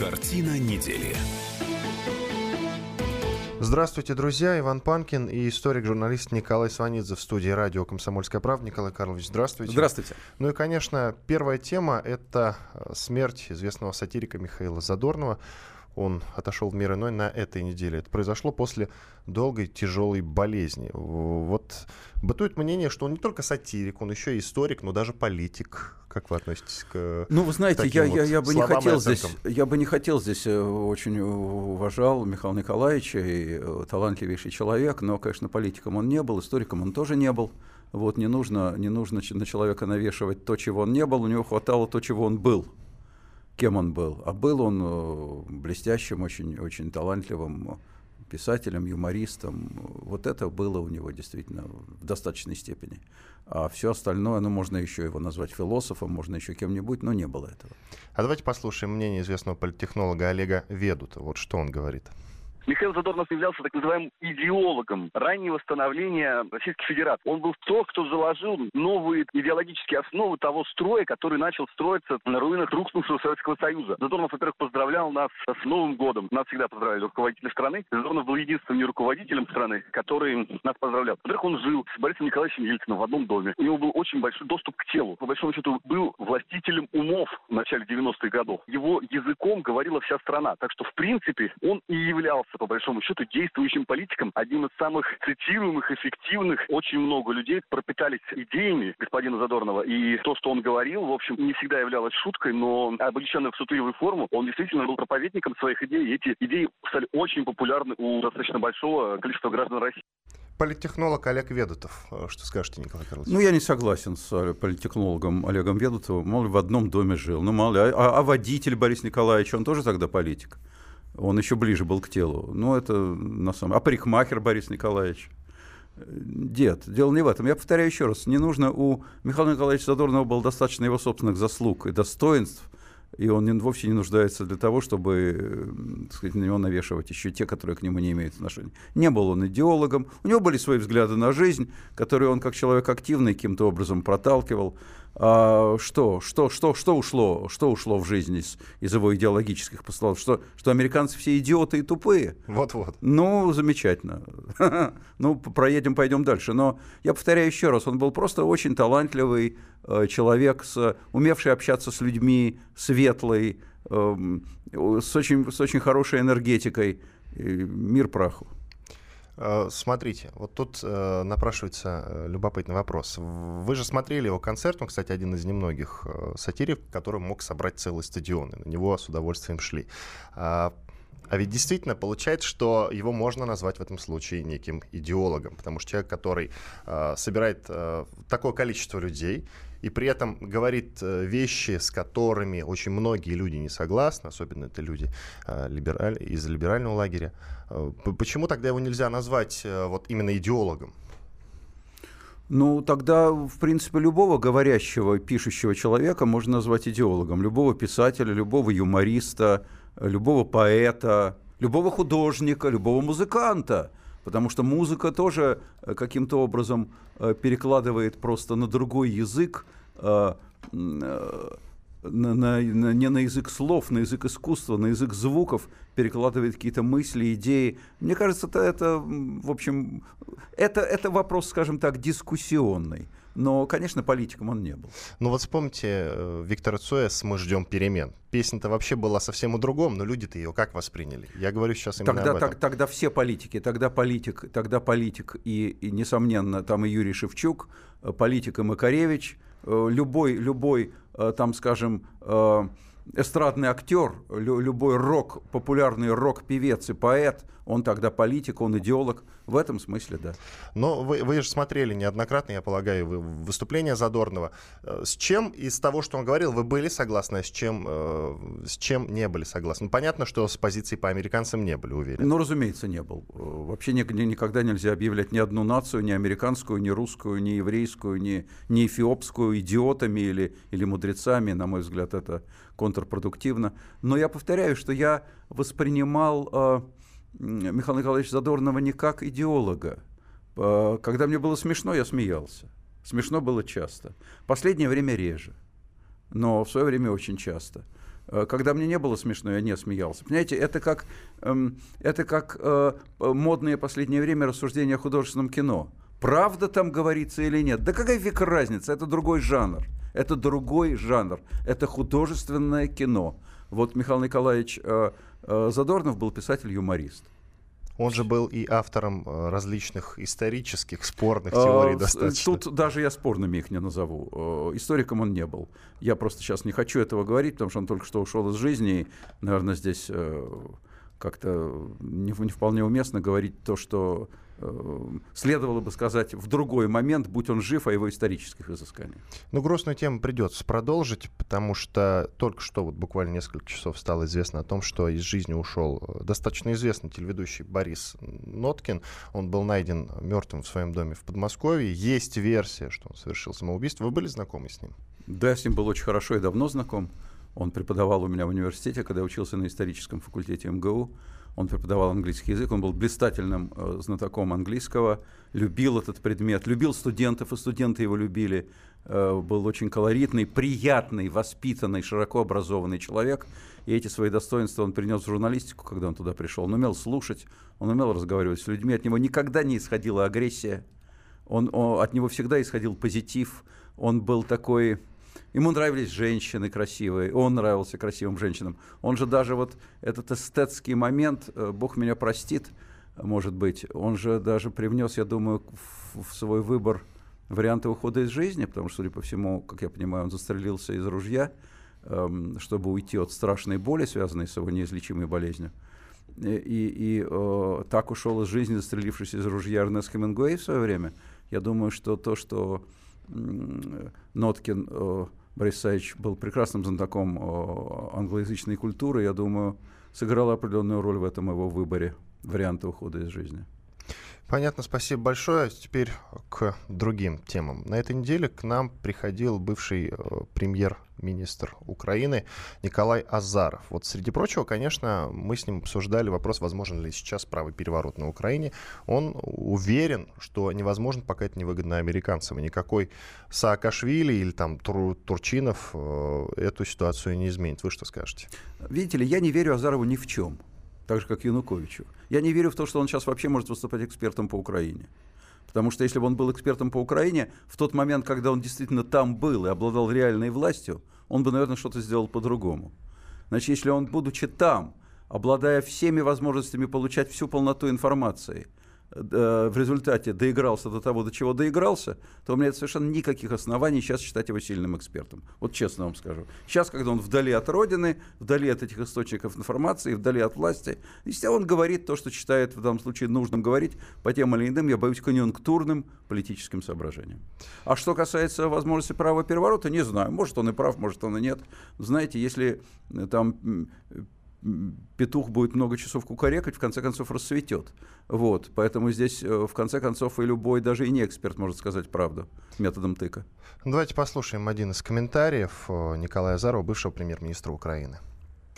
Картина недели. Здравствуйте, друзья. Иван Панкин и историк-журналист Николай Сванидзе в студии радио «Комсомольская правда». Николай Карлович, здравствуйте. Здравствуйте. Ну и, конечно, первая тема – это э, смерть известного сатирика Михаила Задорнова. Он отошел в мир иной на этой неделе. Это произошло после долгой тяжелой болезни. Вот бытует мнение, что он не только сатирик, он еще и историк, но даже политик. Как вы относитесь к Ну, вы знаете, я, вот я, я бы не хотел здесь, я бы не хотел здесь очень уважал Михаила Николаевича и э, талантливейший человек, но, конечно, политиком он не был, историком он тоже не был. Вот не нужно, не нужно на человека навешивать то, чего он не был, у него хватало то, чего он был кем он был. А был он э, блестящим, очень, очень талантливым писателем, юмористом. Вот это было у него действительно в достаточной степени. А все остальное, ну, можно еще его назвать философом, можно еще кем-нибудь, но не было этого. А давайте послушаем мнение известного политтехнолога Олега Ведута. Вот что он говорит. Михаил Задорнов являлся так называемым идеологом раннего становления Российской Федерации. Он был тот, кто заложил новые идеологические основы того строя, который начал строиться на руинах рухнувшего Советского Союза. Задорнов, во-первых, поздравлял нас с Новым годом. Нас всегда поздравляли руководители страны. Задорнов был единственным руководителем страны, который нас поздравлял. Во-первых, он жил с Борисом Николаевичем Ельциным в одном доме. У него был очень большой доступ к телу. По большому счету, был властителем умов в начале 90-х годов. Его языком говорила вся страна. Так что, в принципе, он и являлся по большому счету, действующим политиком, одним из самых цитируемых, эффективных. Очень много людей пропитались идеями господина Задорнова. И то, что он говорил, в общем, не всегда являлось шуткой, но облеченный в сутливую форму, он действительно был проповедником своих идей. И эти идеи стали очень популярны у достаточно большого количества граждан России политтехнолог Олег Ведутов. Что скажете, Николай Карлович? Ну, я не согласен с э, политтехнологом Олегом Ведутовым. Мол, в одном доме жил. Ну, мало ли. А, а водитель Борис Николаевич, он тоже тогда политик? Он еще ближе был к телу. Ну, это на самом... А парикмахер Борис Николаевич? Дед. Дело не в этом. Я повторяю еще раз. Не нужно... У Михаила Николаевича Задорнова было достаточно его собственных заслуг и достоинств, и он не, вовсе не нуждается для того, чтобы так сказать, на него навешивать еще те, которые к нему не имеют отношения. Не был он идеологом, у него были свои взгляды на жизнь, которые он как человек активный каким-то образом проталкивал. А, что, что, что, что ушло, что ушло в жизнь из, из его идеологических постулатов? Что, что американцы все идиоты и тупые? Вот-вот. Ну, замечательно. ну, проедем, пойдем дальше. Но я повторяю еще раз, он был просто очень талантливый э, человек, с, умевший общаться с людьми, светлый, э, с, очень, с очень хорошей энергетикой. Мир праху. Э, смотрите, вот тут э, напрашивается э, любопытный вопрос. Вы же смотрели его концерт, он, кстати, один из немногих сатирик, который мог собрать целый стадион, и на него с удовольствием шли. А, а ведь действительно получается, что его можно назвать в этом случае неким идеологом, потому что человек, который э, собирает э, такое количество людей, и при этом говорит э, вещи, с которыми очень многие люди не согласны, особенно это люди э, либераль, из либерального лагеря. Э, почему тогда его нельзя назвать вот именно идеологом? Ну, тогда, в принципе, любого говорящего, пишущего человека можно назвать идеологом. Любого писателя, любого юмориста, любого поэта, любого художника, любого музыканта. Потому что музыка тоже каким-то образом перекладывает просто на другой язык на, на, на, не на язык слов, на язык искусства, на язык звуков перекладывает какие-то мысли, идеи. Мне кажется, это, это в общем, это, это вопрос, скажем так, дискуссионный. Но, конечно, политиком он не был. Ну вот вспомните э, Виктора Цоя с «Мы ждем перемен». Песня-то вообще была совсем о другом, но люди-то ее как восприняли? Я говорю сейчас именно тогда, об этом. Так, тогда все политики, тогда политик, тогда политик и, и, несомненно, там и Юрий Шевчук, э, политик и Макаревич, э, любой, любой там, скажем, эстрадный актер, любой рок, популярный рок-певец и поэт, он тогда политик, он идеолог. В этом смысле, да. Но вы, вы же смотрели неоднократно, я полагаю, выступление Задорнова. Э, с чем из того, что он говорил, вы были согласны, а с чем, э, с чем не были согласны? Ну, понятно, что с позиции по американцам не были уверены. Ну, разумеется, не был. Э, вообще никогда нельзя объявлять ни одну нацию, ни американскую, ни русскую, ни еврейскую, ни, ни эфиопскую идиотами или, или мудрецами. На мой взгляд, это контрпродуктивно. Но я повторяю, что я воспринимал Михаила Николаевича Задорнова не как идеолога. Когда мне было смешно, я смеялся. Смешно было часто. Последнее время реже, но в свое время очень часто. Э, когда мне не было смешно, я не смеялся. Понимаете, это как, эм, это как э, модное последнее время рассуждение о художественном кино. Правда там говорится или нет? Да какая век разница? Это другой жанр. Это другой жанр. Это художественное кино. Вот Михаил Николаевич э, э, Задорнов был писатель-юморист. Он же был и автором э, различных исторических спорных теорий достаточно. Тут даже я спорными их не назову. Историком он не был. Я просто сейчас не хочу этого говорить, потому что он только что ушел из жизни. И, наверное, здесь как-то не, не вполне уместно говорить то, что Э, следовало бы сказать в другой момент, будь он жив, о его исторических изысканиях. Ну, грустную тему придется продолжить, потому что только что, вот буквально несколько часов стало известно о том, что из жизни ушел э, достаточно известный телеведущий Борис Ноткин. Он был найден мертвым в своем доме в Подмосковье. Есть версия, что он совершил самоубийство. Вы были знакомы с ним? Да, с ним был очень хорошо и давно знаком. Он преподавал у меня в университете, когда учился на историческом факультете МГУ. Он преподавал английский язык, он был блистательным э, знатоком английского, любил этот предмет, любил студентов, и студенты его любили. Э, был очень колоритный, приятный, воспитанный, широко образованный человек. И эти свои достоинства он принес в журналистику, когда он туда пришел. Он умел слушать, он умел разговаривать с людьми, от него никогда не исходила агрессия, он, он, от него всегда исходил позитив. Он был такой Ему нравились женщины красивые, он нравился красивым женщинам. Он же даже вот этот эстетский момент, э, Бог меня простит, может быть, он же даже привнес, я думаю, в, свой выбор варианты ухода из жизни, потому что, судя по всему, как я понимаю, он застрелился из ружья, эм, чтобы уйти от страшной боли, связанной с его неизлечимой болезнью. И, и, и э, так ушел из жизни, застрелившись из ружья Эрнест Хемингуэй в свое время. Я думаю, что то, что э, Ноткин э, Борис Исаевич был прекрасным знатоком э, англоязычной культуры, я думаю, сыграл определенную роль в этом его выборе варианта ухода из жизни. Понятно, спасибо большое. Теперь к другим темам. На этой неделе к нам приходил бывший э, премьер-министр Украины Николай Азаров. Вот среди прочего, конечно, мы с ним обсуждали вопрос, возможен ли сейчас правый переворот на Украине. Он уверен, что невозможно, пока это невыгодно американцам. И никакой Саакашвили или там Тур Турчинов э, эту ситуацию не изменит. Вы что скажете? Видите ли, я не верю Азарову ни в чем так же, как Януковичу. Я не верю в то, что он сейчас вообще может выступать экспертом по Украине. Потому что если бы он был экспертом по Украине, в тот момент, когда он действительно там был и обладал реальной властью, он бы, наверное, что-то сделал по-другому. Значит, если он, будучи там, обладая всеми возможностями получать всю полноту информации – в результате доигрался до того, до чего доигрался, то у меня совершенно никаких оснований сейчас считать его сильным экспертом. Вот честно вам скажу. Сейчас, когда он вдали от Родины, вдали от этих источников информации, вдали от власти, если он говорит то, что считает в данном случае нужным говорить по тем или иным, я боюсь, конъюнктурным политическим соображениям. А что касается возможности права переворота, не знаю. Может, он и прав, может, он и нет. Знаете, если э, там петух будет много часов кукарекать, в конце концов расцветет. Вот, поэтому здесь, э, в конце концов, и любой, даже и не эксперт может сказать правду методом тыка. Давайте послушаем один из комментариев э, Николая Азарова, бывшего премьер-министра Украины.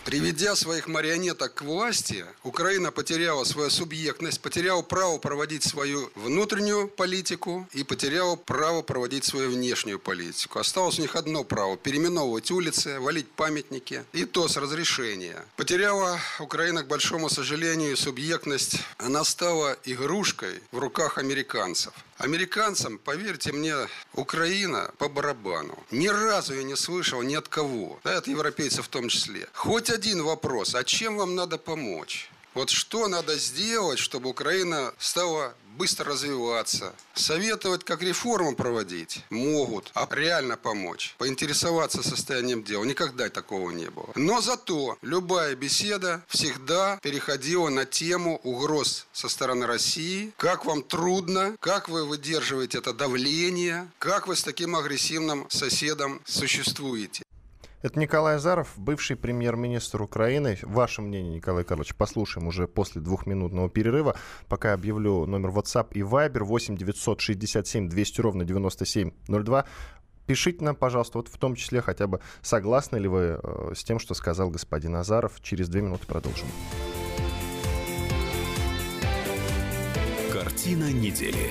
Приведя своих марионеток к власти, Украина потеряла свою субъектность, потеряла право проводить свою внутреннюю политику и потеряла право проводить свою внешнюю политику. Осталось у них одно право – переименовывать улицы, валить памятники, и то с разрешения. Потеряла Украина, к большому сожалению, субъектность. Она стала игрушкой в руках американцев. Американцам, поверьте мне, Украина по барабану. Ни разу я не слышал ни от кого, да, от европейцев в том числе. Хоть один вопрос, а чем вам надо помочь? Вот что надо сделать, чтобы Украина стала быстро развиваться. Советовать, как реформу проводить, могут, а реально помочь. Поинтересоваться состоянием дел. Никогда такого не было. Но зато любая беседа всегда переходила на тему угроз со стороны России. Как вам трудно, как вы выдерживаете это давление, как вы с таким агрессивным соседом существуете. Это Николай Азаров, бывший премьер-министр Украины. Ваше мнение, Николай Карлович, послушаем уже после двухминутного перерыва. Пока объявлю номер WhatsApp и Viber 8 967 200 ровно 9702. Пишите нам, пожалуйста, вот в том числе хотя бы согласны ли вы э, с тем, что сказал господин Азаров. Через две минуты продолжим. Картина недели.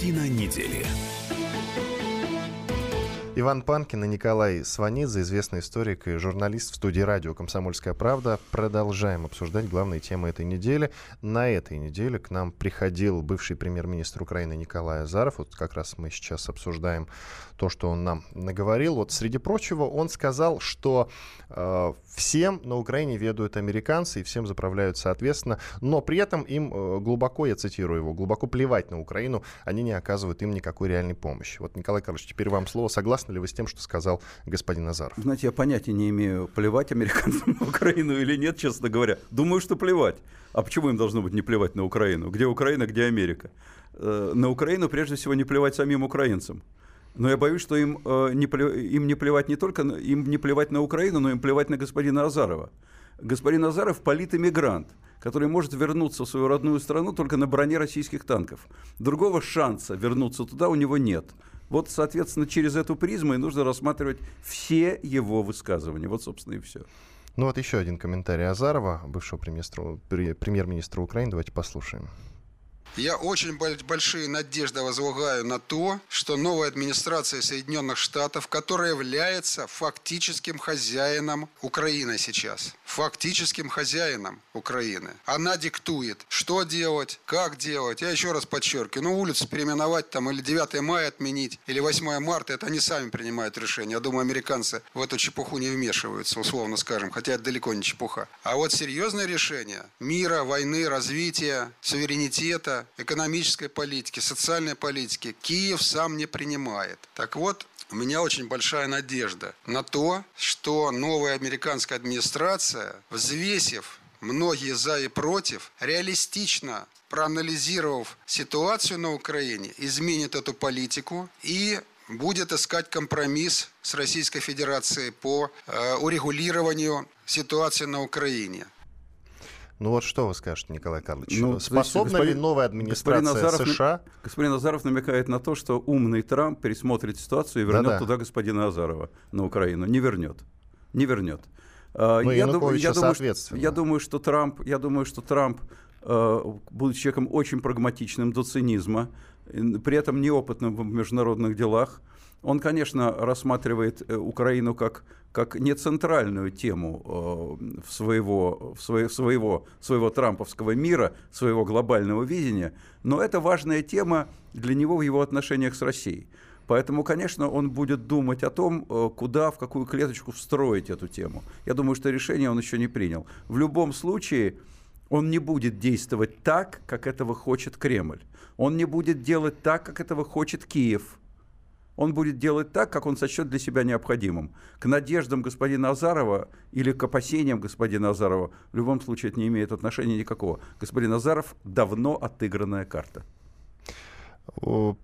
Картина недели. Иван Панкин и Николай Сванидзе, известный историк и журналист в студии радио «Комсомольская правда». Продолжаем обсуждать главные темы этой недели. На этой неделе к нам приходил бывший премьер-министр Украины Николай Азаров. Вот как раз мы сейчас обсуждаем то, что он нам наговорил. Вот среди прочего он сказал, что э, всем на Украине ведут американцы и всем заправляют соответственно, но при этом им э, глубоко, я цитирую его, глубоко плевать на Украину, они не оказывают им никакой реальной помощи. Вот, Николай Карлович, теперь вам слово. Согласны Согласны ли вы с тем, что сказал господин Назаров? Знаете, я понятия не имею, плевать американцам на Украину или нет, честно говоря. Думаю, что плевать. А почему им должно быть не плевать на Украину? Где Украина, где Америка? Э, на Украину прежде всего не плевать самим украинцам. Но я боюсь, что им, э, не, им не плевать не только им не плевать на Украину, но им плевать на господина Азарова. Господин Азаров политэмигрант, который может вернуться в свою родную страну только на броне российских танков. Другого шанса вернуться туда у него нет. Вот, соответственно, через эту призму и нужно рассматривать все его высказывания. Вот, собственно, и все. Ну вот еще один комментарий Азарова, бывшего премьер-министра Украины. Давайте послушаем. Я очень большие надежды возлагаю на то, что новая администрация Соединенных Штатов, которая является фактическим хозяином Украины сейчас, фактическим хозяином Украины, она диктует, что делать, как делать. Я еще раз подчеркиваю, ну улицу переименовать там или 9 мая отменить, или 8 марта, это они сами принимают решение. Я думаю, американцы в эту чепуху не вмешиваются, условно скажем, хотя это далеко не чепуха. А вот серьезное решение мира, войны, развития, суверенитета, экономической политики, социальной политики Киев сам не принимает. Так вот, у меня очень большая надежда на то, что новая американская администрация, взвесив многие за и против, реалистично проанализировав ситуацию на Украине, изменит эту политику и будет искать компромисс с Российской Федерацией по э, урегулированию ситуации на Украине. Ну вот что вы скажете, Николай Карлович? Ну, Способна господин, ли новая администрация господин Назаров, США? Господин Назаров намекает на то, что умный Трамп пересмотрит ситуацию и вернет да -да. туда господина Азарова на Украину. Не вернет. Не вернет. А, ну, я, дум, я, думаю, что, я думаю, что Трамп, я думаю, что Трамп, э, будучи человеком очень прагматичным до цинизма, при этом неопытным в международных делах, он, конечно, рассматривает э, Украину как, как не центральную тему э, своего, в своего, своего, своего трамповского мира, своего глобального видения, но это важная тема для него в его отношениях с Россией. Поэтому, конечно, он будет думать о том, э, куда, в какую клеточку встроить эту тему. Я думаю, что решение он еще не принял. В любом случае, он не будет действовать так, как этого хочет Кремль. Он не будет делать так, как этого хочет Киев он будет делать так, как он сочтет для себя необходимым. К надеждам господина Азарова или к опасениям господина Азарова в любом случае это не имеет отношения никакого. Господин Азаров давно отыгранная карта.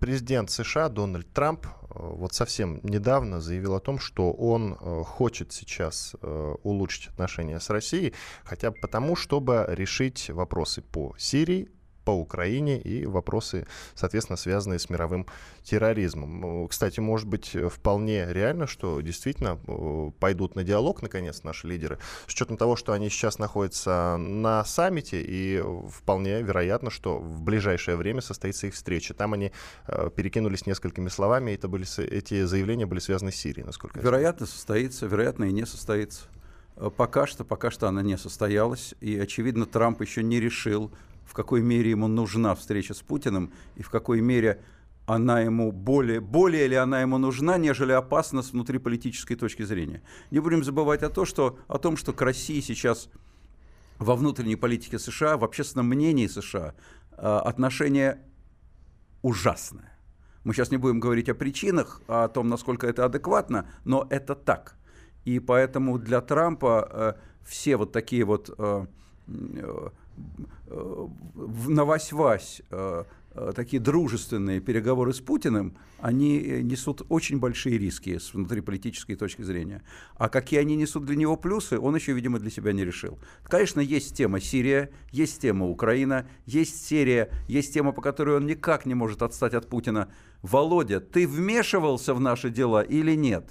Президент США Дональд Трамп вот совсем недавно заявил о том, что он э, хочет сейчас э, улучшить отношения с Россией, хотя бы потому, чтобы решить вопросы по Сирии, по Украине и вопросы, соответственно, связанные с мировым терроризмом. Кстати, может быть, вполне реально, что действительно э, пойдут на диалог, наконец, наши лидеры, с учетом того, что они сейчас находятся на саммите, и вполне вероятно, что в ближайшее время состоится их встреча. Там они э, перекинулись несколькими словами, и это были, эти заявления были связаны с Сирией, насколько Вероятно, состоится, вероятно, и не состоится. Э, пока что, пока что она не состоялась, и, очевидно, Трамп еще не решил, в какой мере ему нужна встреча с Путиным и в какой мере она ему более, более ли она ему нужна, нежели опасна с внутриполитической точки зрения. Не будем забывать о, том, что, о том, что к России сейчас во внутренней политике США, в общественном мнении США а, отношение ужасное. Мы сейчас не будем говорить о причинах, о том, насколько это адекватно, но это так. И поэтому для Трампа э, все вот такие вот э, на вась-вась Э, такие дружественные переговоры с Путиным, они э, несут очень большие риски с внутриполитической точки зрения. А какие они несут для него плюсы, он еще, видимо, для себя не решил. Конечно, есть тема Сирия, есть тема Украина, есть Сирия, есть тема, по которой он никак не может отстать от Путина. Володя, ты вмешивался в наши дела или нет?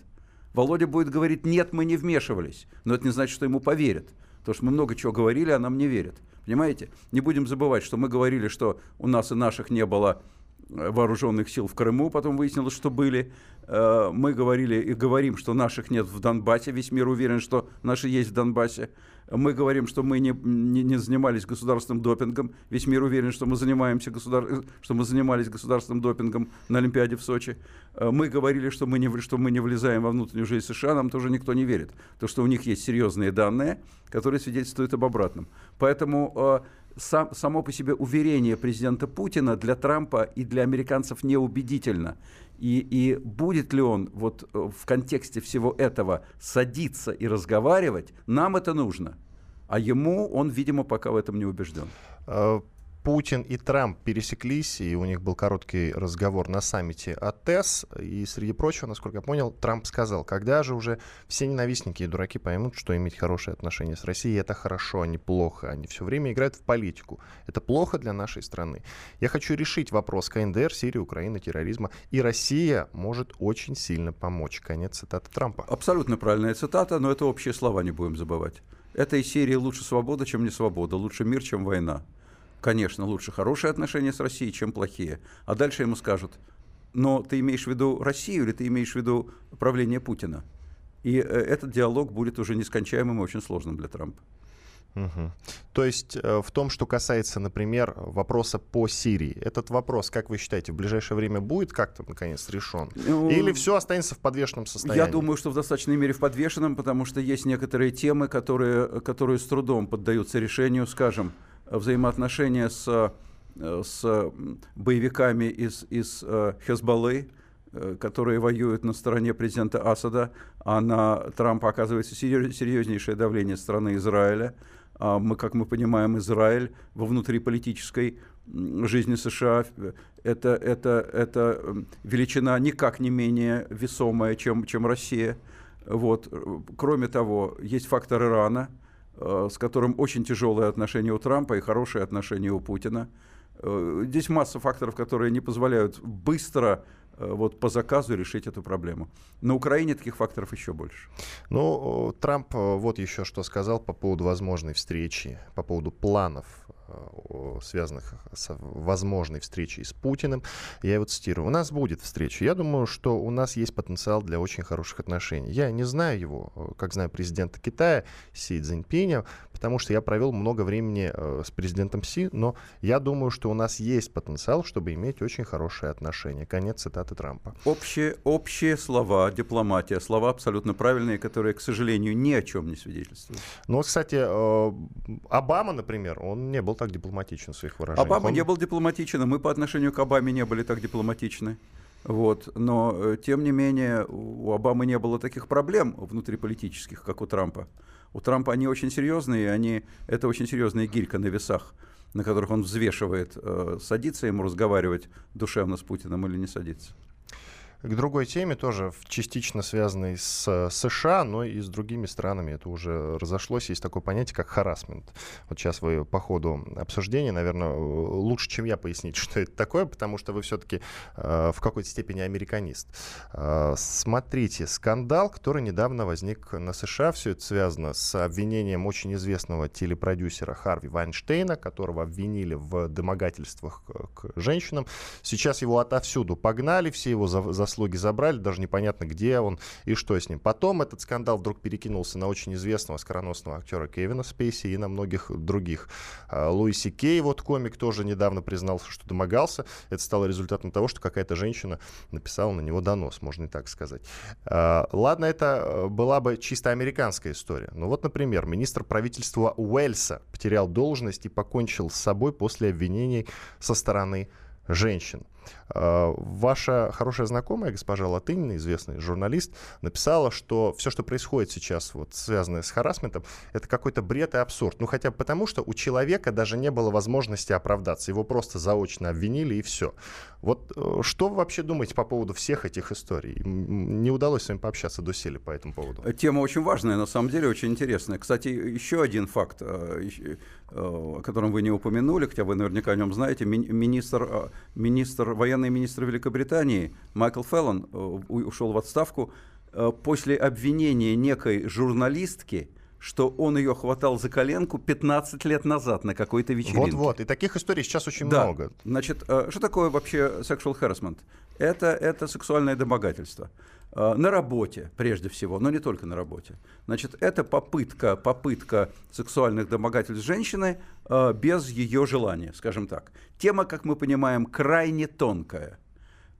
Володя будет говорить, нет, мы не вмешивались. Но это не значит, что ему поверят. Потому что мы много чего говорили, а нам не верят. Понимаете? Не будем забывать, что мы говорили, что у нас и наших не было вооруженных сил в Крыму, потом выяснилось, что были. Э, мы говорили и говорим, что наших нет в Донбассе, весь мир уверен, что наши есть в Донбассе. Мы говорим, что мы не, не, не занимались государственным допингом, весь мир уверен, что мы, занимаемся государ... что мы занимались государственным допингом на Олимпиаде в Сочи. Э, мы говорили, что мы, не, что мы не влезаем во внутреннюю жизнь США, нам тоже никто не верит. То, что у них есть серьезные данные, которые свидетельствуют об обратном. Поэтому сам, само по себе уверение президента Путина для Трампа и для американцев неубедительно. И, и будет ли он вот э, в контексте всего этого садиться и разговаривать, нам это нужно. А ему он, видимо, пока в этом не убежден. Путин и Трамп пересеклись, и у них был короткий разговор на саммите АТЭС. И, среди прочего, насколько я понял, Трамп сказал, когда же уже все ненавистники и дураки поймут, что иметь хорошие отношения с Россией — это хорошо, а не плохо. Они все время играют в политику. Это плохо для нашей страны. Я хочу решить вопрос КНДР, Сирии, Украины, терроризма. И Россия может очень сильно помочь. Конец цитаты Трампа. Абсолютно правильная цитата, но это общие слова, не будем забывать. Этой серии лучше свобода, чем не свобода, лучше мир, чем война конечно, лучше хорошие отношения с Россией, чем плохие. А дальше ему скажут, но ты имеешь в виду Россию или ты имеешь в виду правление Путина? И э, этот диалог будет уже нескончаемым и очень сложным для Трампа. Угу. То есть э, в том, что касается, например, вопроса по Сирии, этот вопрос, как вы считаете, в ближайшее время будет как-то наконец решен? Ну, Или все останется в подвешенном состоянии? Я думаю, что в достаточной мере в подвешенном, потому что есть некоторые темы, которые, которые с трудом поддаются решению, скажем, взаимоотношения с, э, с боевиками из, из э, Хезбаллы, э, которые воюют на стороне президента Асада, а на Трампа оказывается серьезнейшее давление страны Израиля. А мы, как мы понимаем, Израиль во внутриполитической жизни США это, это, это величина никак не менее весомая, чем, чем Россия. Вот. Кроме того, есть фактор Ирана – с которым очень тяжелые отношения у Трампа и хорошие отношения у Путина. Э, здесь масса факторов, которые не позволяют быстро э, вот по заказу решить эту проблему. На Украине таких факторов еще больше. Ну, Трамп вот еще что сказал по поводу возможной встречи, по поводу планов связанных с возможной встречей с Путиным. Я его цитирую. У нас будет встреча. Я думаю, что у нас есть потенциал для очень хороших отношений. Я не знаю его, как знаю президента Китая Си Цзиньпиня, потому что я провел много времени э, с президентом Си, но я думаю, что у нас есть потенциал, чтобы иметь очень хорошие отношения. Конец цитаты Трампа. Общие, общие слова, дипломатия, слова абсолютно правильные, которые, к сожалению, ни о чем не свидетельствуют. Ну, кстати, э, Обама, например, он не был так дипломатичен в своих выражениях. Обама он... не был дипломатичен, мы по отношению к Обаме не были так дипломатичны. Вот. Но, э, тем не менее, у Обамы не было таких проблем внутриполитических, как у Трампа. У Трампа они очень серьезные, они, это очень серьезная гирька на весах, на которых он взвешивает, э, садится ему разговаривать душевно с Путиным или не садится к другой теме, тоже частично связанной с э, США, но и с другими странами. Это уже разошлось. Есть такое понятие, как харасмент. Вот сейчас вы по ходу обсуждения, наверное, лучше, чем я пояснить, что это такое, потому что вы все-таки э, в какой-то степени американист. Э, смотрите, скандал, который недавно возник на США, все это связано с обвинением очень известного телепродюсера Харви Вайнштейна, которого обвинили в домогательствах к женщинам. Сейчас его отовсюду погнали, все его за, за заслуги забрали, даже непонятно, где он и что с ним. Потом этот скандал вдруг перекинулся на очень известного скороносного актера Кевина Спейси и на многих других. А, Луиси Кей, вот комик, тоже недавно признался, что домогался. Это стало результатом того, что какая-то женщина написала на него донос, можно и так сказать. А, ладно, это э, была бы чисто американская история. Но вот, например, министр правительства Уэльса потерял должность и покончил с собой после обвинений со стороны женщин. Э, ваша хорошая знакомая, госпожа Латынина, известный журналист, написала, что все, что происходит сейчас, вот, связанное с харасментом, это какой-то бред и абсурд. Ну, хотя бы потому, что у человека даже не было возможности оправдаться. Его просто заочно обвинили, и все. Вот э, что вы вообще думаете по поводу всех этих историй? Не удалось с вами пообщаться до сели по этому поводу. Тема очень важная, на самом деле очень интересная. Кстати, еще один факт, э, э, о котором вы не упомянули, хотя вы наверняка о нем знаете, министр, министр, военный министр Великобритании Майкл Феллон ушел в отставку после обвинения некой журналистки – что он ее хватал за коленку 15 лет назад на какой-то вечеринке. Вот-вот, и таких историй сейчас очень да. много. Значит, э, что такое вообще sexual harassment? Это, это сексуальное домогательство. Э, на работе, прежде всего, но не только на работе. Значит, это попытка, попытка сексуальных домогательств женщины э, без ее желания, скажем так. Тема, как мы понимаем, крайне тонкая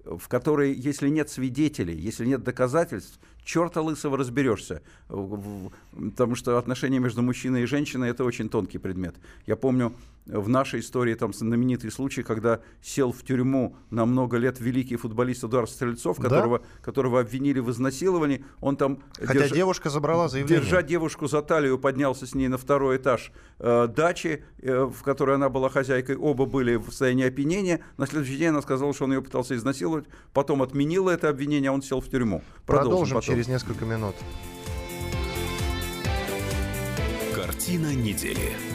в которой, если нет свидетелей, если нет доказательств, черта лысого разберешься. Потому что отношения между мужчиной и женщиной – это очень тонкий предмет. Я помню в нашей истории там знаменитый случай, когда сел в тюрьму на много лет великий футболист Эдуард Стрельцов, которого, да? которого обвинили в изнасиловании. Он там, Хотя держа, девушка забрала заявление. Держа девушку за талию, поднялся с ней на второй этаж э, дачи, э, в которой она была хозяйкой. Оба были в состоянии опьянения. На следующий день она сказала, что он ее пытался изнасиловать. Потом отменила это обвинение, а он сел в тюрьму. Продолжим, Продолжим потом. через несколько минут. Картина недели.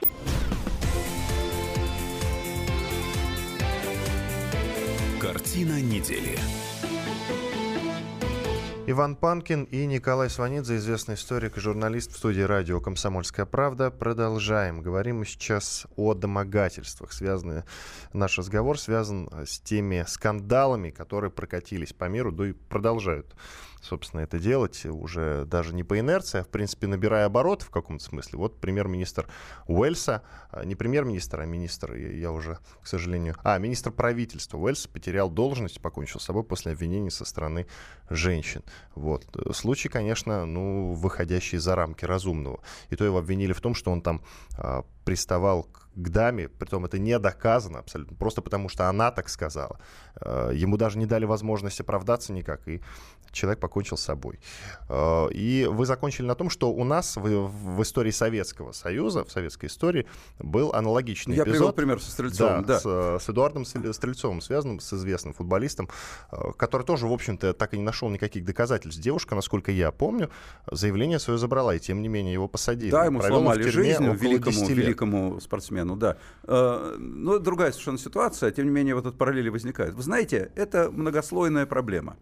Картина недели. Иван Панкин и Николай Сванидзе, известный историк и журналист в студии радио «Комсомольская правда». Продолжаем. Говорим мы сейчас о домогательствах. Связанный, наш разговор связан с теми скандалами, которые прокатились по миру, да и продолжают собственно, это делать уже даже не по инерции, а, в принципе, набирая обороты в каком-то смысле. Вот премьер-министр Уэльса, а, не премьер-министр, а министр, я уже, к сожалению, а, министр правительства Уэльса потерял должность, покончил с собой после обвинений со стороны женщин. Вот. Случай, конечно, ну, выходящий за рамки разумного. И то его обвинили в том, что он там а, приставал к даме, притом это не доказано абсолютно, просто потому что она так сказала. Э, ему даже не дали возможность оправдаться никак, и человек покончил с собой. Э, и вы закончили на том, что у нас в, в истории Советского Союза, в советской истории, был аналогичный Я эпизод. Я привел пример со Стрельцовым, да. да. С, с Эдуардом Стрельцовым, связанным с известным футболистом, э, который тоже, в общем-то, так и не нашел никаких доказательств. Девушка, насколько я помню, заявление свое забрала, и тем не менее его посадили. Да, ему Провел сломали жизнь великому, великому спортсмену да. Э, но другая совершенно ситуация, тем не менее, вот этот параллели возникают. Вы знаете, это многослойная проблема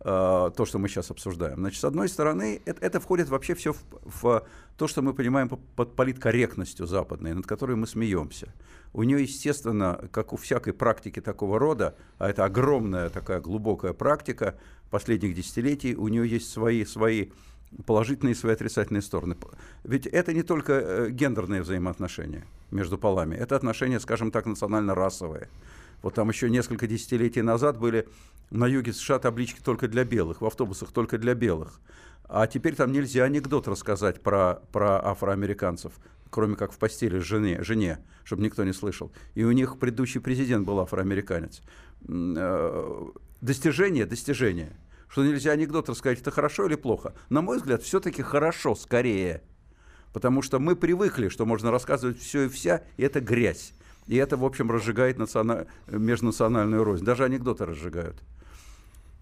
э, то, что мы сейчас обсуждаем. Значит, с одной стороны, это, это входит вообще все в, в то, что мы понимаем под политкорректностью западной, над которой мы смеемся. У нее, естественно, как у всякой практики такого рода, а это огромная такая глубокая практика последних десятилетий, у нее есть свои, свои положительные и свои отрицательные стороны. Ведь это не только э, гендерные взаимоотношения между полами, это отношения, скажем так, национально-расовые. Вот там еще несколько десятилетий назад были на юге США таблички только для белых, в автобусах только для белых. А теперь там нельзя анекдот рассказать про, про афроамериканцев, кроме как в постели жене, жене, чтобы никто не слышал. И у них предыдущий президент был афроамериканец. Э, достижение, достижение – что нельзя анекдот рассказать, это хорошо или плохо? На мой взгляд, все-таки хорошо, скорее. Потому что мы привыкли, что можно рассказывать все и вся, и это грязь. И это, в общем, разжигает национа... межнациональную рознь. Даже анекдоты разжигают.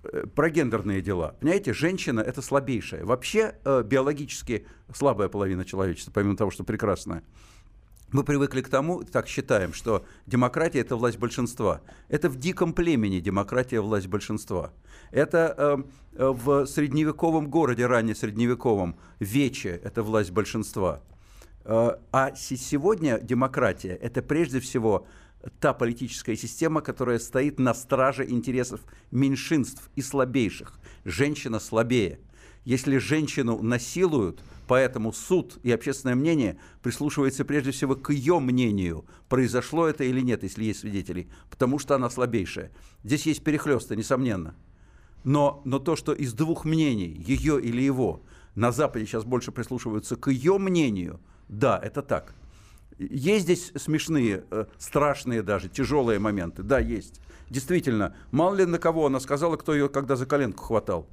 Э, про гендерные дела. Понимаете, женщина – это слабейшая. Вообще э, биологически слабая половина человечества, помимо того, что прекрасная. Мы привыкли к тому, так считаем, что демократия – это власть большинства. Это в диком племени демократия – власть большинства. Это э, э в средневековом городе, ранее средневековом, Вече – это власть большинства. Э, а сегодня демократия – это прежде всего та политическая система, которая стоит на страже интересов меньшинств и слабейших. Женщина слабее. Если женщину насилуют, поэтому суд и общественное мнение прислушивается прежде всего к ее мнению, произошло это или нет, если есть свидетели, потому что она слабейшая. Здесь есть перехлесты, несомненно. Но, но то, что из двух мнений, ее или его, на Западе сейчас больше прислушиваются к ее мнению, да, это так. Есть здесь смешные, э, страшные даже, тяжелые моменты. Да, есть. Действительно, мало ли на кого она сказала, кто ее когда за коленку хватал.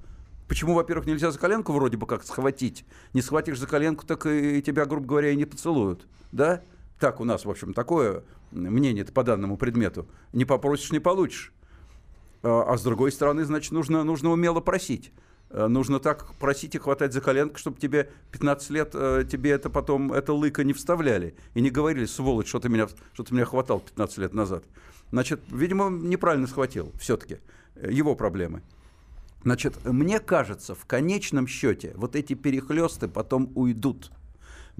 Почему, во-первых, нельзя за коленку вроде бы как схватить? Не схватишь за коленку, так и тебя, грубо говоря, и не поцелуют. Да? Так у нас, в общем, такое мнение по данному предмету. Не попросишь, не получишь. А, а с другой стороны, значит, нужно, нужно умело просить. Э, нужно так просить и хватать за коленку, чтобы тебе 15 лет, э, тебе это потом, это лыко не вставляли. И не говорили, сволочь, что ты меня, что ты меня хватал 15 лет назад. Значит, видимо, неправильно схватил все-таки. Э, его проблемы. Значит, мне кажется, в конечном счете вот эти перехлесты потом уйдут.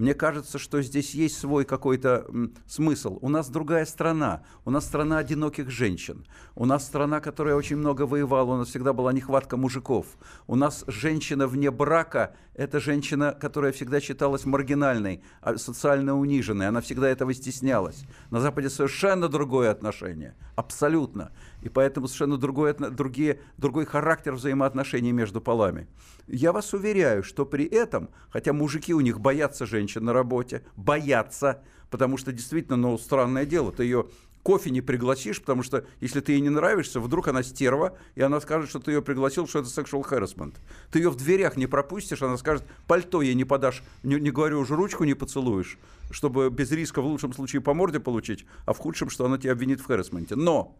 Мне кажется, что здесь есть свой какой-то смысл. У нас другая страна. У нас страна одиноких женщин. У нас страна, которая очень много воевала. У нас всегда была нехватка мужиков. У нас женщина вне брака – это женщина, которая всегда считалась маргинальной, а социально униженной. Она всегда этого стеснялась. На Западе совершенно другое отношение. Абсолютно. И поэтому совершенно другой, другие, другой характер взаимоотношений между полами. Я вас уверяю, что при этом, хотя мужики у них боятся женщин на работе, боятся, потому что действительно, ну, странное дело, ты ее кофе не пригласишь, потому что если ты ей не нравишься, вдруг она стерва, и она скажет, что ты ее пригласил, что это sexual harassment. Ты ее в дверях не пропустишь, она скажет, пальто ей не подашь, не, не говорю уже, ручку не поцелуешь, чтобы без риска в лучшем случае по морде получить, а в худшем, что она тебя обвинит в харасменте. Но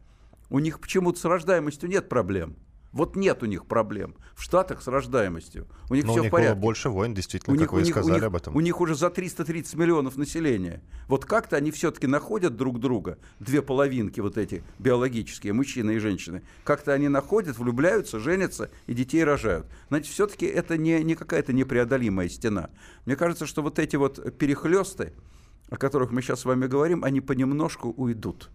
у них почему-то с рождаемостью нет проблем. Вот нет у них проблем. В Штатах с рождаемостью. У них Но все у них в порядке. было больше войн, действительно, у как них, вы и сказали у них, об этом. У них уже за 330 миллионов населения. Вот как-то они все-таки находят друг друга, две половинки вот эти биологические, мужчины и женщины. Как-то они находят, влюбляются, женятся и детей рожают. Значит, все-таки это не, не какая-то непреодолимая стена. Мне кажется, что вот эти вот перехлесты, о которых мы сейчас с вами говорим, они понемножку уйдут.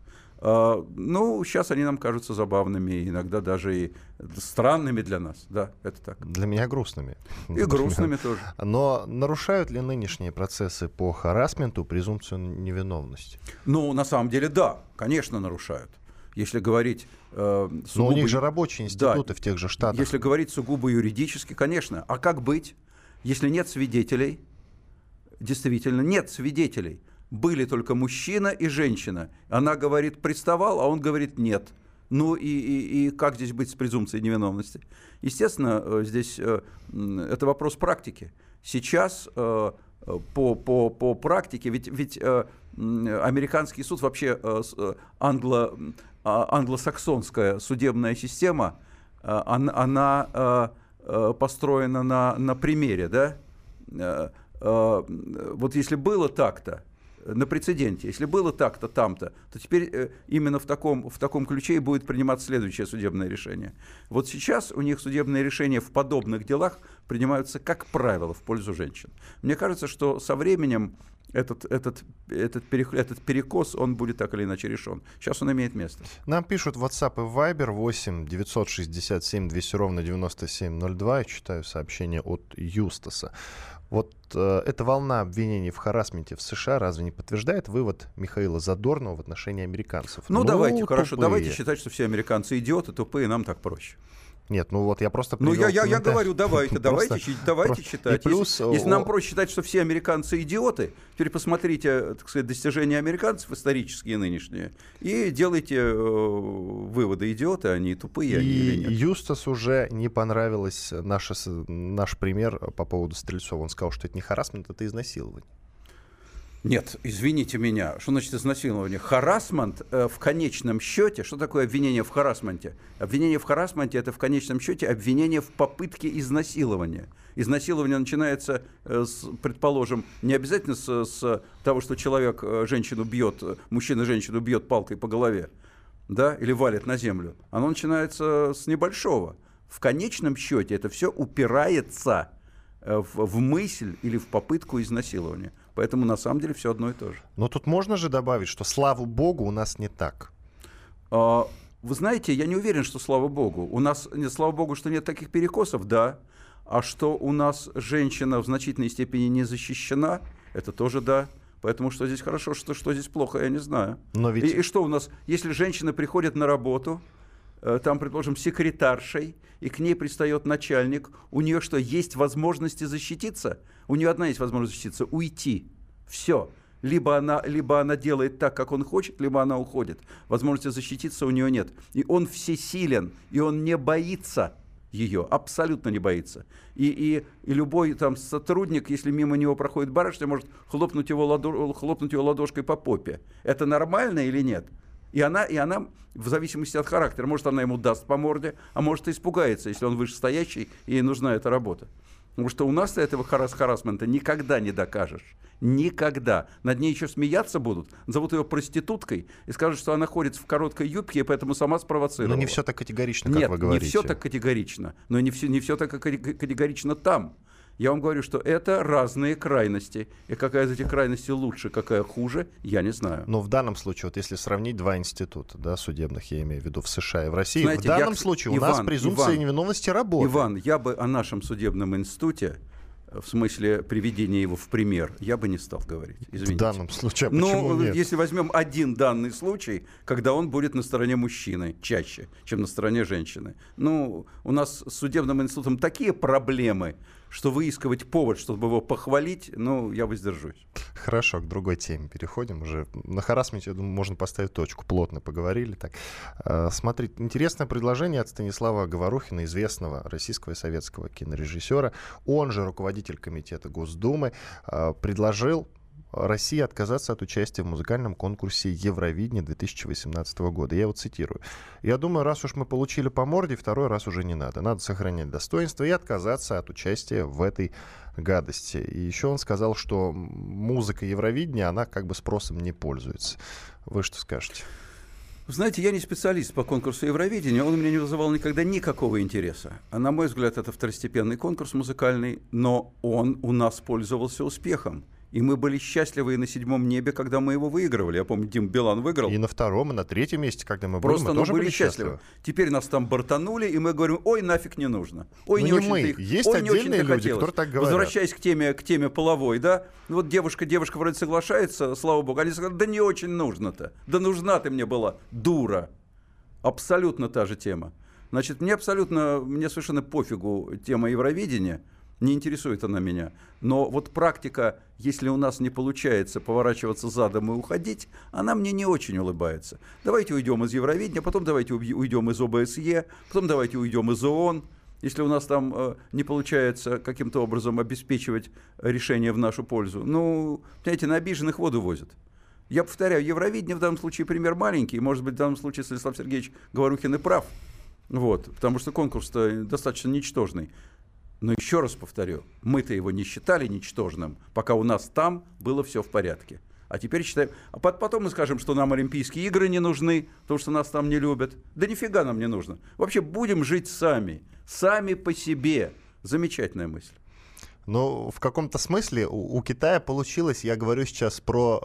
А, ну, сейчас они нам кажутся забавными, иногда даже и странными для нас. Да, это так. Для меня грустными. И грустными тоже. Но нарушают ли нынешние процессы по харасменту презумпцию невиновности? Ну, на самом деле, да, конечно, нарушают. Если говорить э, сугубо... Но у них же рабочие институты да, в тех же штатах. Если говорить сугубо юридически, конечно. А как быть, если нет свидетелей? Действительно, нет свидетелей были только мужчина и женщина. Она говорит, приставал, а он говорит, нет. Ну и, и, и как здесь быть с презумпцией невиновности? Естественно, э, здесь э, это вопрос практики. Сейчас э, по, по, по практике, ведь, ведь американский суд вообще англо, а, англосаксонская судебная система, она, построена на, на примере, да? Вот если было так-то, на прецеденте. Если было так-то, там-то, то теперь э, именно в таком, в таком ключе и будет приниматься следующее судебное решение. Вот сейчас у них судебные решения в подобных делах принимаются, как правило, в пользу женщин. Мне кажется, что со временем этот, этот, этот, перех, этот перекос, он будет так или иначе решен. Сейчас он имеет место. Нам пишут WhatsApp и Viber 8 967 200 ровно 9702. Я читаю сообщение от Юстаса. Вот э, эта волна обвинений в харасменте в США разве не подтверждает вывод Михаила Задорнова в отношении американцев? Ну, ну давайте, тупые. хорошо, давайте считать, что все американцы идиоты, тупые, нам так проще. Нет, ну вот я просто Ну я, я, я говорю, давайте, давайте, давайте читать. Плюс, если, если нам проще считать, что все американцы идиоты, теперь посмотрите, так сказать, достижения американцев исторические нынешние и делайте э, выводы, идиоты, они тупые. И они Юстас уже не понравилось наш, наш пример по поводу Стрельцова. Он сказал, что это не харасмент, это изнасилование. Нет, извините меня, что значит изнасилование? Харасмент э, в конечном счете, что такое обвинение в харасменте? Обвинение в харасменте – это в конечном счете обвинение в попытке изнасилования. Изнасилование начинается, э, с, предположим, не обязательно с, с того, что человек э, женщину бьет, мужчина женщину бьет палкой по голове, да, или валит на землю. Оно начинается с небольшого. В конечном счете это все упирается э, в, в мысль или в попытку изнасилования. Поэтому на самом деле все одно и то же. Но тут можно же добавить, что слава богу у нас не так. А, вы знаете, я не уверен, что слава богу. У нас, нет, слава богу, что нет таких перекосов, да. А что у нас женщина в значительной степени не защищена, это тоже да. Поэтому что здесь хорошо, что, что здесь плохо, я не знаю. Но ведь... и, и что у нас, если женщина приходит на работу, э, там, предположим, секретаршей, и к ней пристает начальник, у нее что, есть возможности защититься? У нее одна есть возможность защититься – уйти. Все. Либо она, либо она делает так, как он хочет, либо она уходит. Возможности защититься у нее нет. И он всесилен, и он не боится ее, абсолютно не боится. И, и, и любой там сотрудник, если мимо него проходит барышня, может хлопнуть его, ладо, хлопнуть его ладошкой по попе. Это нормально или нет? И она, и она, в зависимости от характера, может, она ему даст по морде, а может, испугается, если он вышестоящий, и ей нужна эта работа. Потому что у нас этого харас харасмента никогда не докажешь. Никогда. Над ней еще смеяться будут, зовут ее проституткой и скажут, что она ходит в короткой юбке, и поэтому сама спровоцировала. Но не все так категорично, как Нет, вы говорите. не все так категорично. Но не все, не все так категорично там. Я вам говорю, что это разные крайности. И какая из этих крайностей лучше, какая хуже, я не знаю. Но в данном случае, вот если сравнить два института да, судебных, я имею в виду в США и в России, Знаете, в данном я, случае Иван, у нас презумпция Иван, невиновности работает. Иван, я бы о нашем судебном институте в смысле приведения его в пример, я бы не стал говорить. Извините. В данном случае, а Ну, нет? если возьмем один данный случай, когда он будет на стороне мужчины чаще, чем на стороне женщины. Ну, у нас с судебным институтом такие проблемы, что выискивать повод, чтобы его похвалить, ну, я воздержусь. Хорошо, к другой теме переходим уже. На харасменте, я думаю, можно поставить точку. Плотно поговорили. Так. А, смотрите, интересное предложение от Станислава Говорухина, известного российского и советского кинорежиссера. Он же руководитель комитета Госдумы, а, предложил России отказаться от участия в музыкальном конкурсе Евровидения 2018 года. Я его цитирую. Я думаю, раз уж мы получили по морде, второй раз уже не надо. Надо сохранять достоинство и отказаться от участия в этой гадости. И еще он сказал, что музыка Евровидения, она как бы спросом не пользуется. Вы что скажете? Знаете, я не специалист по конкурсу Евровидения, он у меня не вызывал никогда никакого интереса. А на мой взгляд, это второстепенный конкурс музыкальный, но он у нас пользовался успехом. И мы были счастливы и на седьмом небе, когда мы его выигрывали. Я помню, Дим Билан выиграл. И на втором, и на третьем месте, когда мы Просто были, мы ну, тоже были счастливы. счастливы. Теперь нас там бортанули, и мы говорим, ой, нафиг не нужно. Ой, Ну, не, не мы. их- Есть ой, не отдельные очень-то люди, хотелось». которые так говорят. Возвращаясь к теме, к теме половой, да, ну вот девушка, девушка вроде соглашается, слава богу, они сказали, да не очень нужно-то. Да нужна ты мне была, дура. Абсолютно та же тема. Значит, мне абсолютно, мне совершенно пофигу тема Евровидения, не интересует она меня. Но вот практика, если у нас не получается поворачиваться задом и уходить, она мне не очень улыбается. Давайте уйдем из Евровидения, потом давайте уй- уйдем из ОБСЕ, потом давайте уйдем из ООН. Если у нас там э, не получается каким-то образом обеспечивать решение в нашу пользу, ну, понимаете, на обиженных воду возят. Я повторяю, Евровидение в данном случае пример маленький, может быть, в данном случае Станислав Сергеевич Говорухин и прав, вот, потому что конкурс-то достаточно ничтожный. Но еще раз повторю, мы-то его не считали ничтожным, пока у нас там было все в порядке. А теперь считаем... А пот- потом мы скажем, что нам Олимпийские игры не нужны, потому что нас там не любят. Да нифига нам не нужно. Вообще будем жить сами. Сами по себе. Замечательная мысль. Но в каком-то смысле у, у Китая получилось, я говорю сейчас про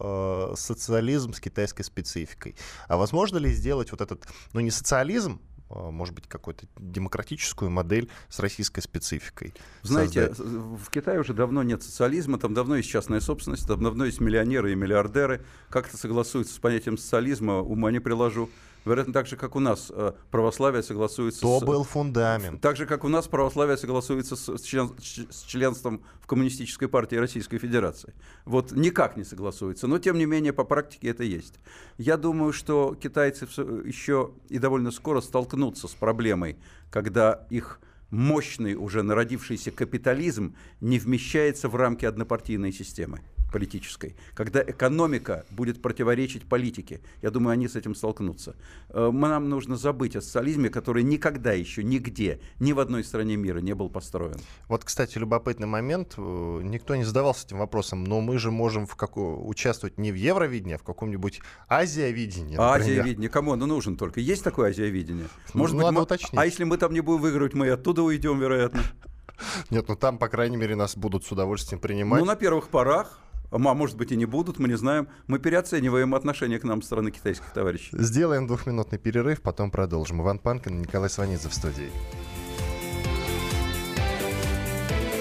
э, социализм с китайской спецификой. А возможно ли сделать вот этот, ну не социализм, может быть, какую-то демократическую модель с российской спецификой? Знаете, создать? в Китае уже давно нет социализма, там давно есть частная собственность, там давно есть миллионеры и миллиардеры. Как это согласуется с понятием социализма, ума не приложу. Вероятно, так же, как у нас э, православие согласуется То с... был фундамент. Так же, как у нас православие согласуется с, с член- с членством в Коммунистической партии Российской Федерации. Вот никак не согласуется. Но, тем не менее, по практике это есть. Я думаю, что китайцы всё- еще и довольно скоро столкнутся с проблемой, когда их мощный, уже народившийся капитализм не вмещается в рамки однопартийной системы политической, когда экономика будет противоречить политике. Я думаю, они с этим столкнутся. Э, Нам нужно забыть о социализме, который никогда еще нигде, ни в одной стране мира не был построен. Вот, кстати, любопытный момент. э, Никто не задавался этим вопросом, но мы же можем в како- участвовать не в Евровидении, а в каком-нибудь Азиовидении, А например. азиавидение, кому оно нужен только? Есть такое азиавидение? Ну, надо мы- уточнить. А если мы там не будем выигрывать, мы оттуда уйдем, вероятно. Нет, ну там, по крайней мере, нас будут с удовольствием принимать. Ну, на первых порах. А может быть и не будут, мы не знаем. Мы переоцениваем отношение к нам со стороны китайских товарищей. Сделаем двухминутный перерыв, потом продолжим. Иван Панкин, Николай Сванидзе в студии.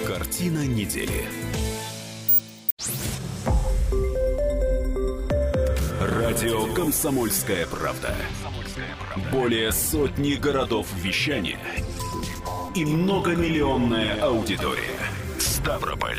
Картина недели. Радио «Комсомольская правда». Более сотни городов вещания и многомиллионная аудитория. Ставрополь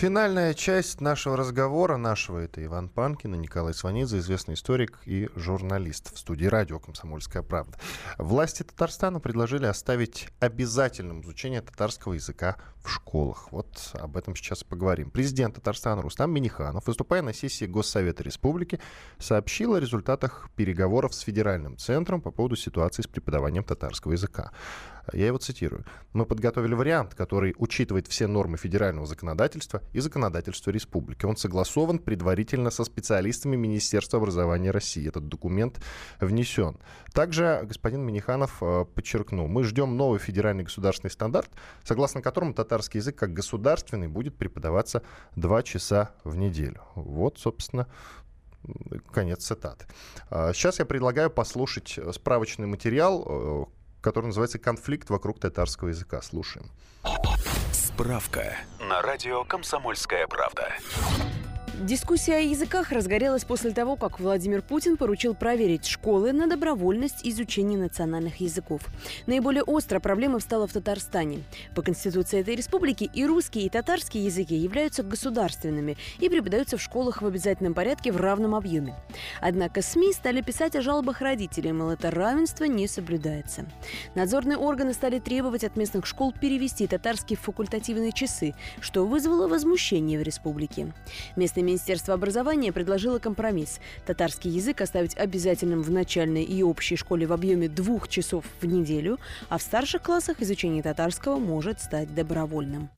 Финальная часть нашего разговора, нашего, это Иван Панкин и Николай Сванидзе, известный историк и журналист в студии радио «Комсомольская правда». Власти Татарстана предложили оставить обязательным изучение татарского языка в школах. Вот об этом сейчас поговорим. Президент Татарстана Рустам Миниханов, выступая на сессии Госсовета Республики, сообщил о результатах переговоров с федеральным центром по поводу ситуации с преподаванием татарского языка. Я его цитирую. «Мы подготовили вариант, который учитывает все нормы федерального законодательства и законодательства республики. Он согласован предварительно со специалистами Министерства образования России. Этот документ внесен». Также господин Миниханов э, подчеркнул, мы ждем новый федеральный государственный стандарт, согласно которому татарский язык как государственный будет преподаваться два часа в неделю. Вот, собственно, конец цитаты. Сейчас а, я предлагаю послушать справочный материал, э, который называется «Конфликт вокруг татарского языка». Слушаем. Справка на радио «Комсомольская правда». Дискуссия о языках разгорелась после того, как Владимир Путин поручил проверить школы на добровольность изучения национальных языков. Наиболее остро проблема встала в Татарстане. По Конституции этой республики и русский, и татарский языки являются государственными и преподаются в школах в обязательном порядке в равном объеме. Однако СМИ стали писать о жалобах родителей, мол, это равенство не соблюдается. Надзорные органы стали требовать от местных школ перевести татарские факультативные часы, что вызвало возмущение в республике. Местные Министерство образования предложило компромисс. Татарский язык оставить обязательным в начальной и общей школе в объеме двух часов в неделю, а в старших классах изучение татарского может стать добровольным.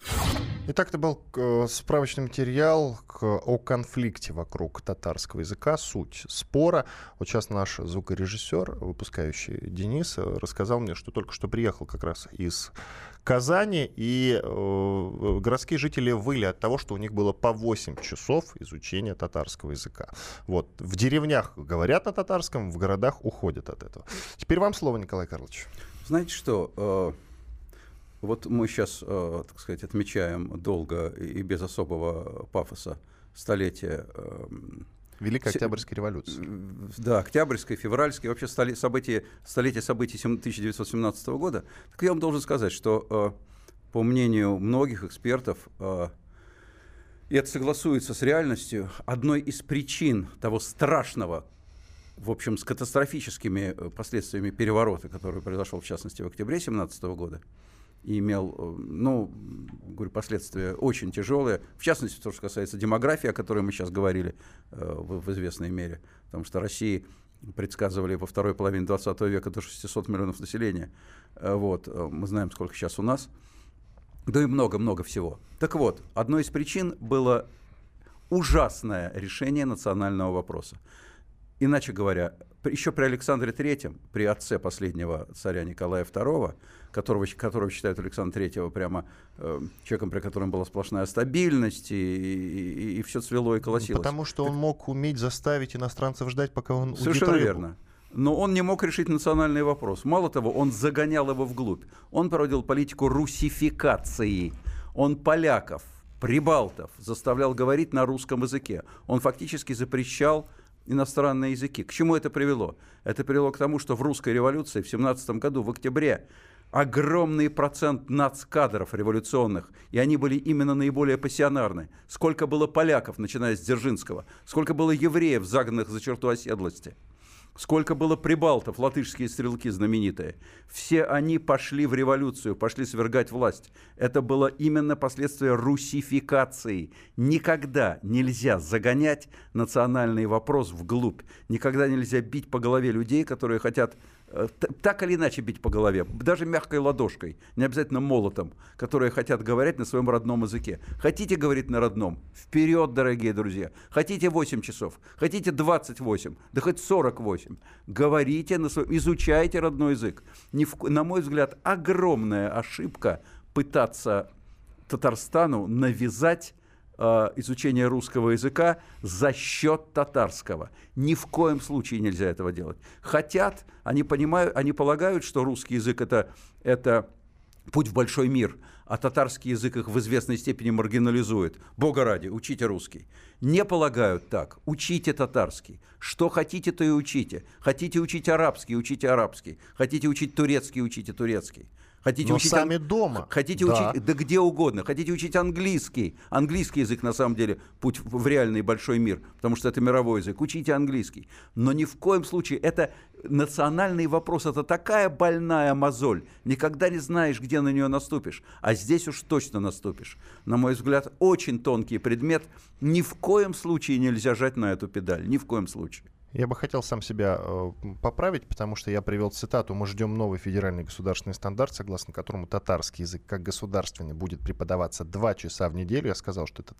Итак, это был э, справочный материал о конфликте вокруг татарского языка, суть спора. Вот сейчас наш звукорежиссер, выпускающий Денис, рассказал мне, что только что приехал как раз из Казани, и э, городские жители выли от того, что у них было по 8 часов изучения татарского языка. Вот. В деревнях говорят на татарском, в городах уходят от этого. Теперь вам слово, Николай Карлович. Знаете что, э, вот мы сейчас, э, так сказать, отмечаем долго и без особого пафоса столетие э, Великой Октябрьской революции. Да, Октябрьской, Февральской, вообще столи, события, столетие событий 1917 года. Так я вам должен сказать, что, э, по мнению многих экспертов, э, и это согласуется с реальностью, одной из причин того страшного, в общем, с катастрофическими э, последствиями переворота, который произошел, в частности, в октябре 17 года, и имел, э, ну, говорю, последствия очень тяжелые. В частности, то, что касается демографии, о которой мы сейчас говорили э, в, в известной мере. Потому что России предсказывали во второй половине 20 века до 600 миллионов населения. Э, вот, мы знаем, сколько сейчас у нас. Да и много-много всего. Так вот, одной из причин было ужасное решение национального вопроса. Иначе говоря, еще при Александре III, при отце последнего царя Николая II, которого, которого считают Александра III прямо э, человеком, при котором была сплошная стабильность, и, и, и все цвело и колосилось. Потому что он мог уметь заставить иностранцев ждать, пока он Совершенно верно. Но он не мог решить национальный вопрос. Мало того, он загонял его вглубь. Он проводил политику русификации. Он поляков, прибалтов заставлял говорить на русском языке. Он фактически запрещал иностранные языки. К чему это привело? Это привело к тому, что в русской революции в 17 году, в октябре, огромный процент нацкадров революционных, и они были именно наиболее пассионарны. Сколько было поляков, начиная с Дзержинского, сколько было евреев, загнанных за черту оседлости – Сколько было прибалтов, латышские стрелки знаменитые. Все они пошли в революцию, пошли свергать власть. Это было именно последствие русификации. Никогда нельзя загонять национальный вопрос вглубь. Никогда нельзя бить по голове людей, которые хотят так или иначе бить по голове, даже мягкой ладошкой, не обязательно молотом, которые хотят говорить на своем родном языке. Хотите говорить на родном? Вперед, дорогие друзья. Хотите 8 часов, хотите 28, да хоть 48. Говорите на своем, изучайте родной язык. Не в, на мой взгляд, огромная ошибка пытаться Татарстану навязать э, изучение русского языка за счет татарского. Ни в коем случае нельзя этого делать. Хотят, они понимают, они полагают, что русский язык это, это путь в большой мир, а татарский язык их в известной степени маргинализует. Бога ради, учите русский. Не полагают так. Учите татарский. Что хотите, то и учите. Хотите учить арабский, учите арабский. Хотите учить турецкий, учите турецкий. Хотите Но учить сами ан- дома. Хотите Да. учить да где угодно. Хотите учить английский. Английский язык на самом деле путь в в реальный большой мир, потому что это мировой язык. Учите английский. Но ни в коем случае это национальный вопрос. Это такая больная мозоль. Никогда не знаешь, где на нее наступишь. А здесь уж точно наступишь. На мой взгляд, очень тонкий предмет. Ни в коем случае нельзя жать на эту педаль. Ни в коем случае. Я бы хотел сам себя э, поправить, потому что я привел цитату. Мы ждем новый федеральный государственный стандарт, согласно которому татарский язык как государственный будет преподаваться два часа в неделю. Я сказал, что это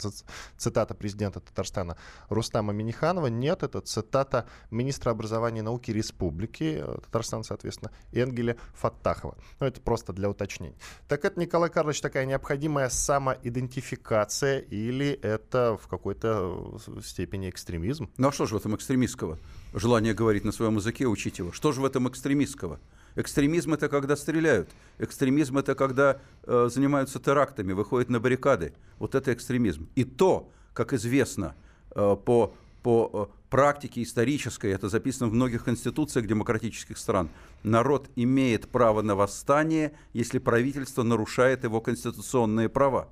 цитата президента Татарстана Рустама Миниханова. Нет, это цитата министра образования и науки Республики э, Татарстан, соответственно, Энгеля Фаттахова. Ну, это просто для уточнений. Так это, Николай Карлович, такая необходимая самоидентификация или это в какой-то э, степени экстремизм? Ну а что же в этом экстремистского? Желание говорить на своем языке, учить его. Что же в этом экстремистского? Экстремизм это когда стреляют. Экстремизм это когда э, занимаются терактами, выходят на баррикады. Вот это экстремизм. И то, как известно э, по, по э, практике исторической, это записано в многих конституциях демократических стран, народ имеет право на восстание, если правительство нарушает его конституционные права.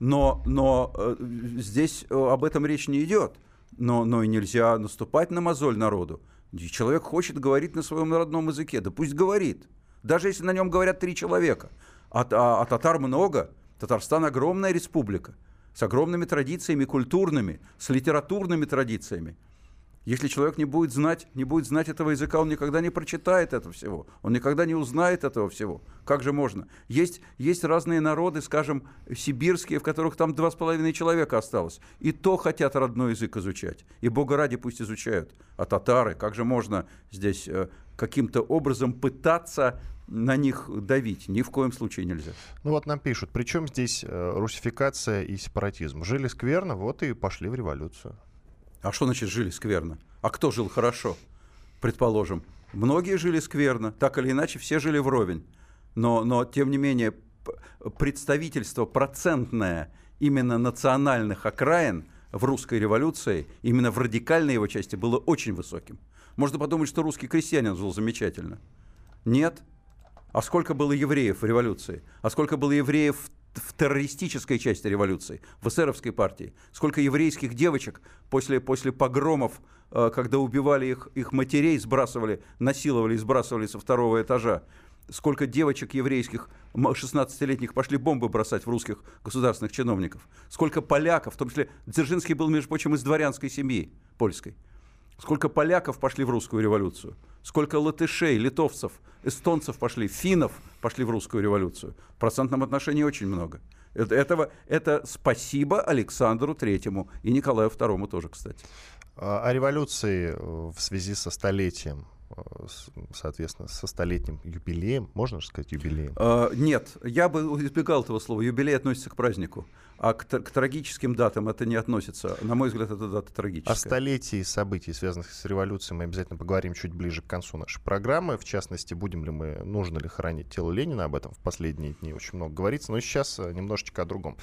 Но, но э, здесь э, об этом речь не идет. Но, но и нельзя наступать на мозоль народу. И Человек хочет говорить на своем родном языке, да пусть говорит. Даже если на нем говорят три человека. А, а- а татар много. Татарстан огромная республика с огромными традициями культурными, с литературными традициями. Если человек не будет знать, не будет знать этого языка, он никогда не прочитает этого всего, он никогда не узнает этого всего. Как же можно? Есть, есть разные народы, скажем, сибирские, в которых там два с половиной человека осталось. И то хотят родной язык изучать. И бога ради пусть изучают. А татары, как же можно здесь э, каким-то образом пытаться на них давить? Ни в коем случае нельзя. Ну вот нам пишут, причем здесь э, русификация и сепаратизм. Жили скверно, вот и пошли в революцию. А что значит жили скверно? А кто жил хорошо? Предположим, многие жили скверно, так или иначе все жили вровень. Но, но тем не менее, представительство процентное именно национальных окраин в русской революции, именно в радикальной его части, было очень высоким. Можно подумать, что русский крестьянин жил замечательно. Нет. А сколько было евреев в революции? А сколько было евреев в, террористической части революции, в эсеровской партии? Сколько еврейских девочек после, после погромов, э, когда убивали их, их матерей, сбрасывали, насиловали сбрасывали со второго этажа? Сколько девочек еврейских, м- 16-летних, пошли бомбы бросать в русских государственных чиновников? Сколько поляков, в том числе Дзержинский был, между прочим, из дворянской семьи польской. Сколько поляков пошли в русскую революцию? Сколько латышей, литовцев, эстонцев пошли, финнов пошли в русскую революцию? В процентном отношении очень много. Это, этого, это спасибо Александру Третьему и Николаю Второму тоже, кстати. А о революции в связи со столетием, соответственно, со столетним юбилеем, можно же сказать юбилеем? Э, нет, я бы избегал этого слова. Юбилей относится к празднику. А к, к трагическим датам это не относится. На мой взгляд, это дата трагическая. О столетии событий, связанных с революцией, мы обязательно поговорим чуть ближе к концу нашей программы. В частности, будем ли мы, нужно ли хоронить тело Ленина, об этом в последние дни очень много говорится. Но сейчас э, немножечко о другом.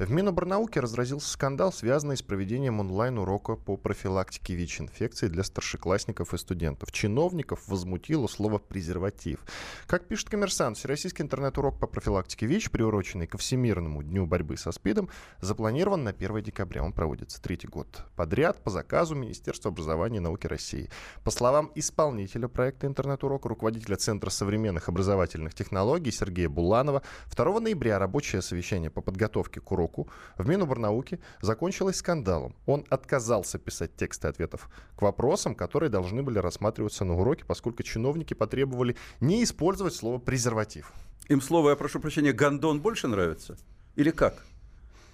В Миноборнауке разразился скандал, связанный с проведением онлайн-урока по профилактике ВИЧ-инфекции для старшеклассников и студентов. Чиновников возмутило слово «презерватив». Как пишет коммерсант, всероссийский интернет-урок по профилактике ВИЧ, приуроченный ко Всемирному дню борьбы со СПИДом, запланирован на 1 декабря. Он проводится третий год подряд по заказу Министерства образования и науки России. По словам исполнителя проекта интернет-урок, руководителя Центра современных образовательных технологий Сергея Буланова, 2 ноября рабочее совещание по подготовке к уроку уроку в Миноборнауке закончилась скандалом. Он отказался писать тексты ответов к вопросам, которые должны были рассматриваться на уроке, поскольку чиновники потребовали не использовать слово «презерватив». Им слово, я прошу прощения, гондон больше нравится? Или как?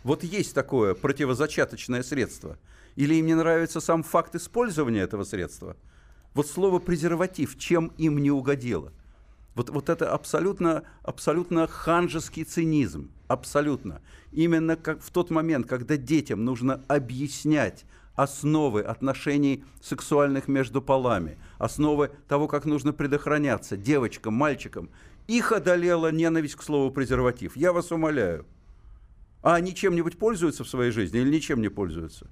Вот есть такое противозачаточное средство. Или им не нравится сам факт использования этого средства? Вот слово презерватив, чем им не угодило? Вот, вот это абсолютно, абсолютно ханжеский цинизм. Абсолютно. Именно как в тот момент, когда детям нужно объяснять основы отношений сексуальных между полами, основы того, как нужно предохраняться девочкам, мальчикам, их одолела ненависть к слову презерватив. Я вас умоляю. А они чем-нибудь пользуются в своей жизни или ничем не пользуются?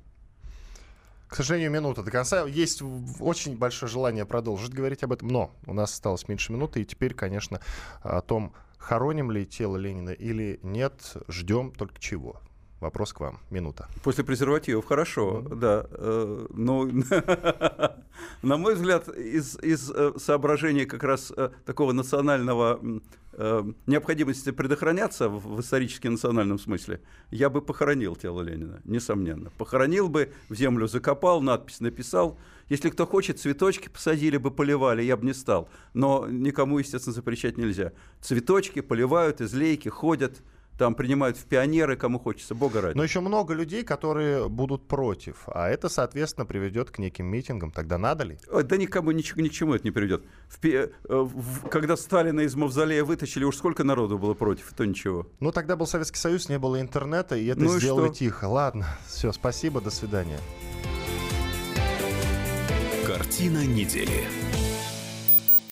К сожалению, минута до конца. Есть очень большое желание продолжить говорить об этом, но у нас осталось меньше минуты, и теперь, конечно, о том, хороним ли тело Ленина или нет, ждем только чего. Вопрос к вам. Минута. После презервативов хорошо, mm-hmm. да. Э, но, на мой взгляд, из, из э, соображений как раз э, такого национального необходимости предохраняться в, в исторически национальном смысле, я бы похоронил тело Ленина, несомненно. Похоронил бы, в землю закопал, надпись написал. Если кто хочет, цветочки посадили бы, поливали, я бы не стал. Но никому, естественно, запрещать нельзя. Цветочки поливают, из лейки ходят – там принимают в пионеры, кому хочется, бога ради. Но еще много людей, которые будут против, а это, соответственно, приведет к неким митингам. Тогда надо ли? Да никому ни, ни к чему это не приведет. В, э, в, когда Сталина из Мавзолея вытащили, уж сколько народу было против, то ничего. Ну, тогда был Советский Союз, не было интернета, и это ну сделали и тихо. Ладно, все, спасибо, до свидания. Картина недели.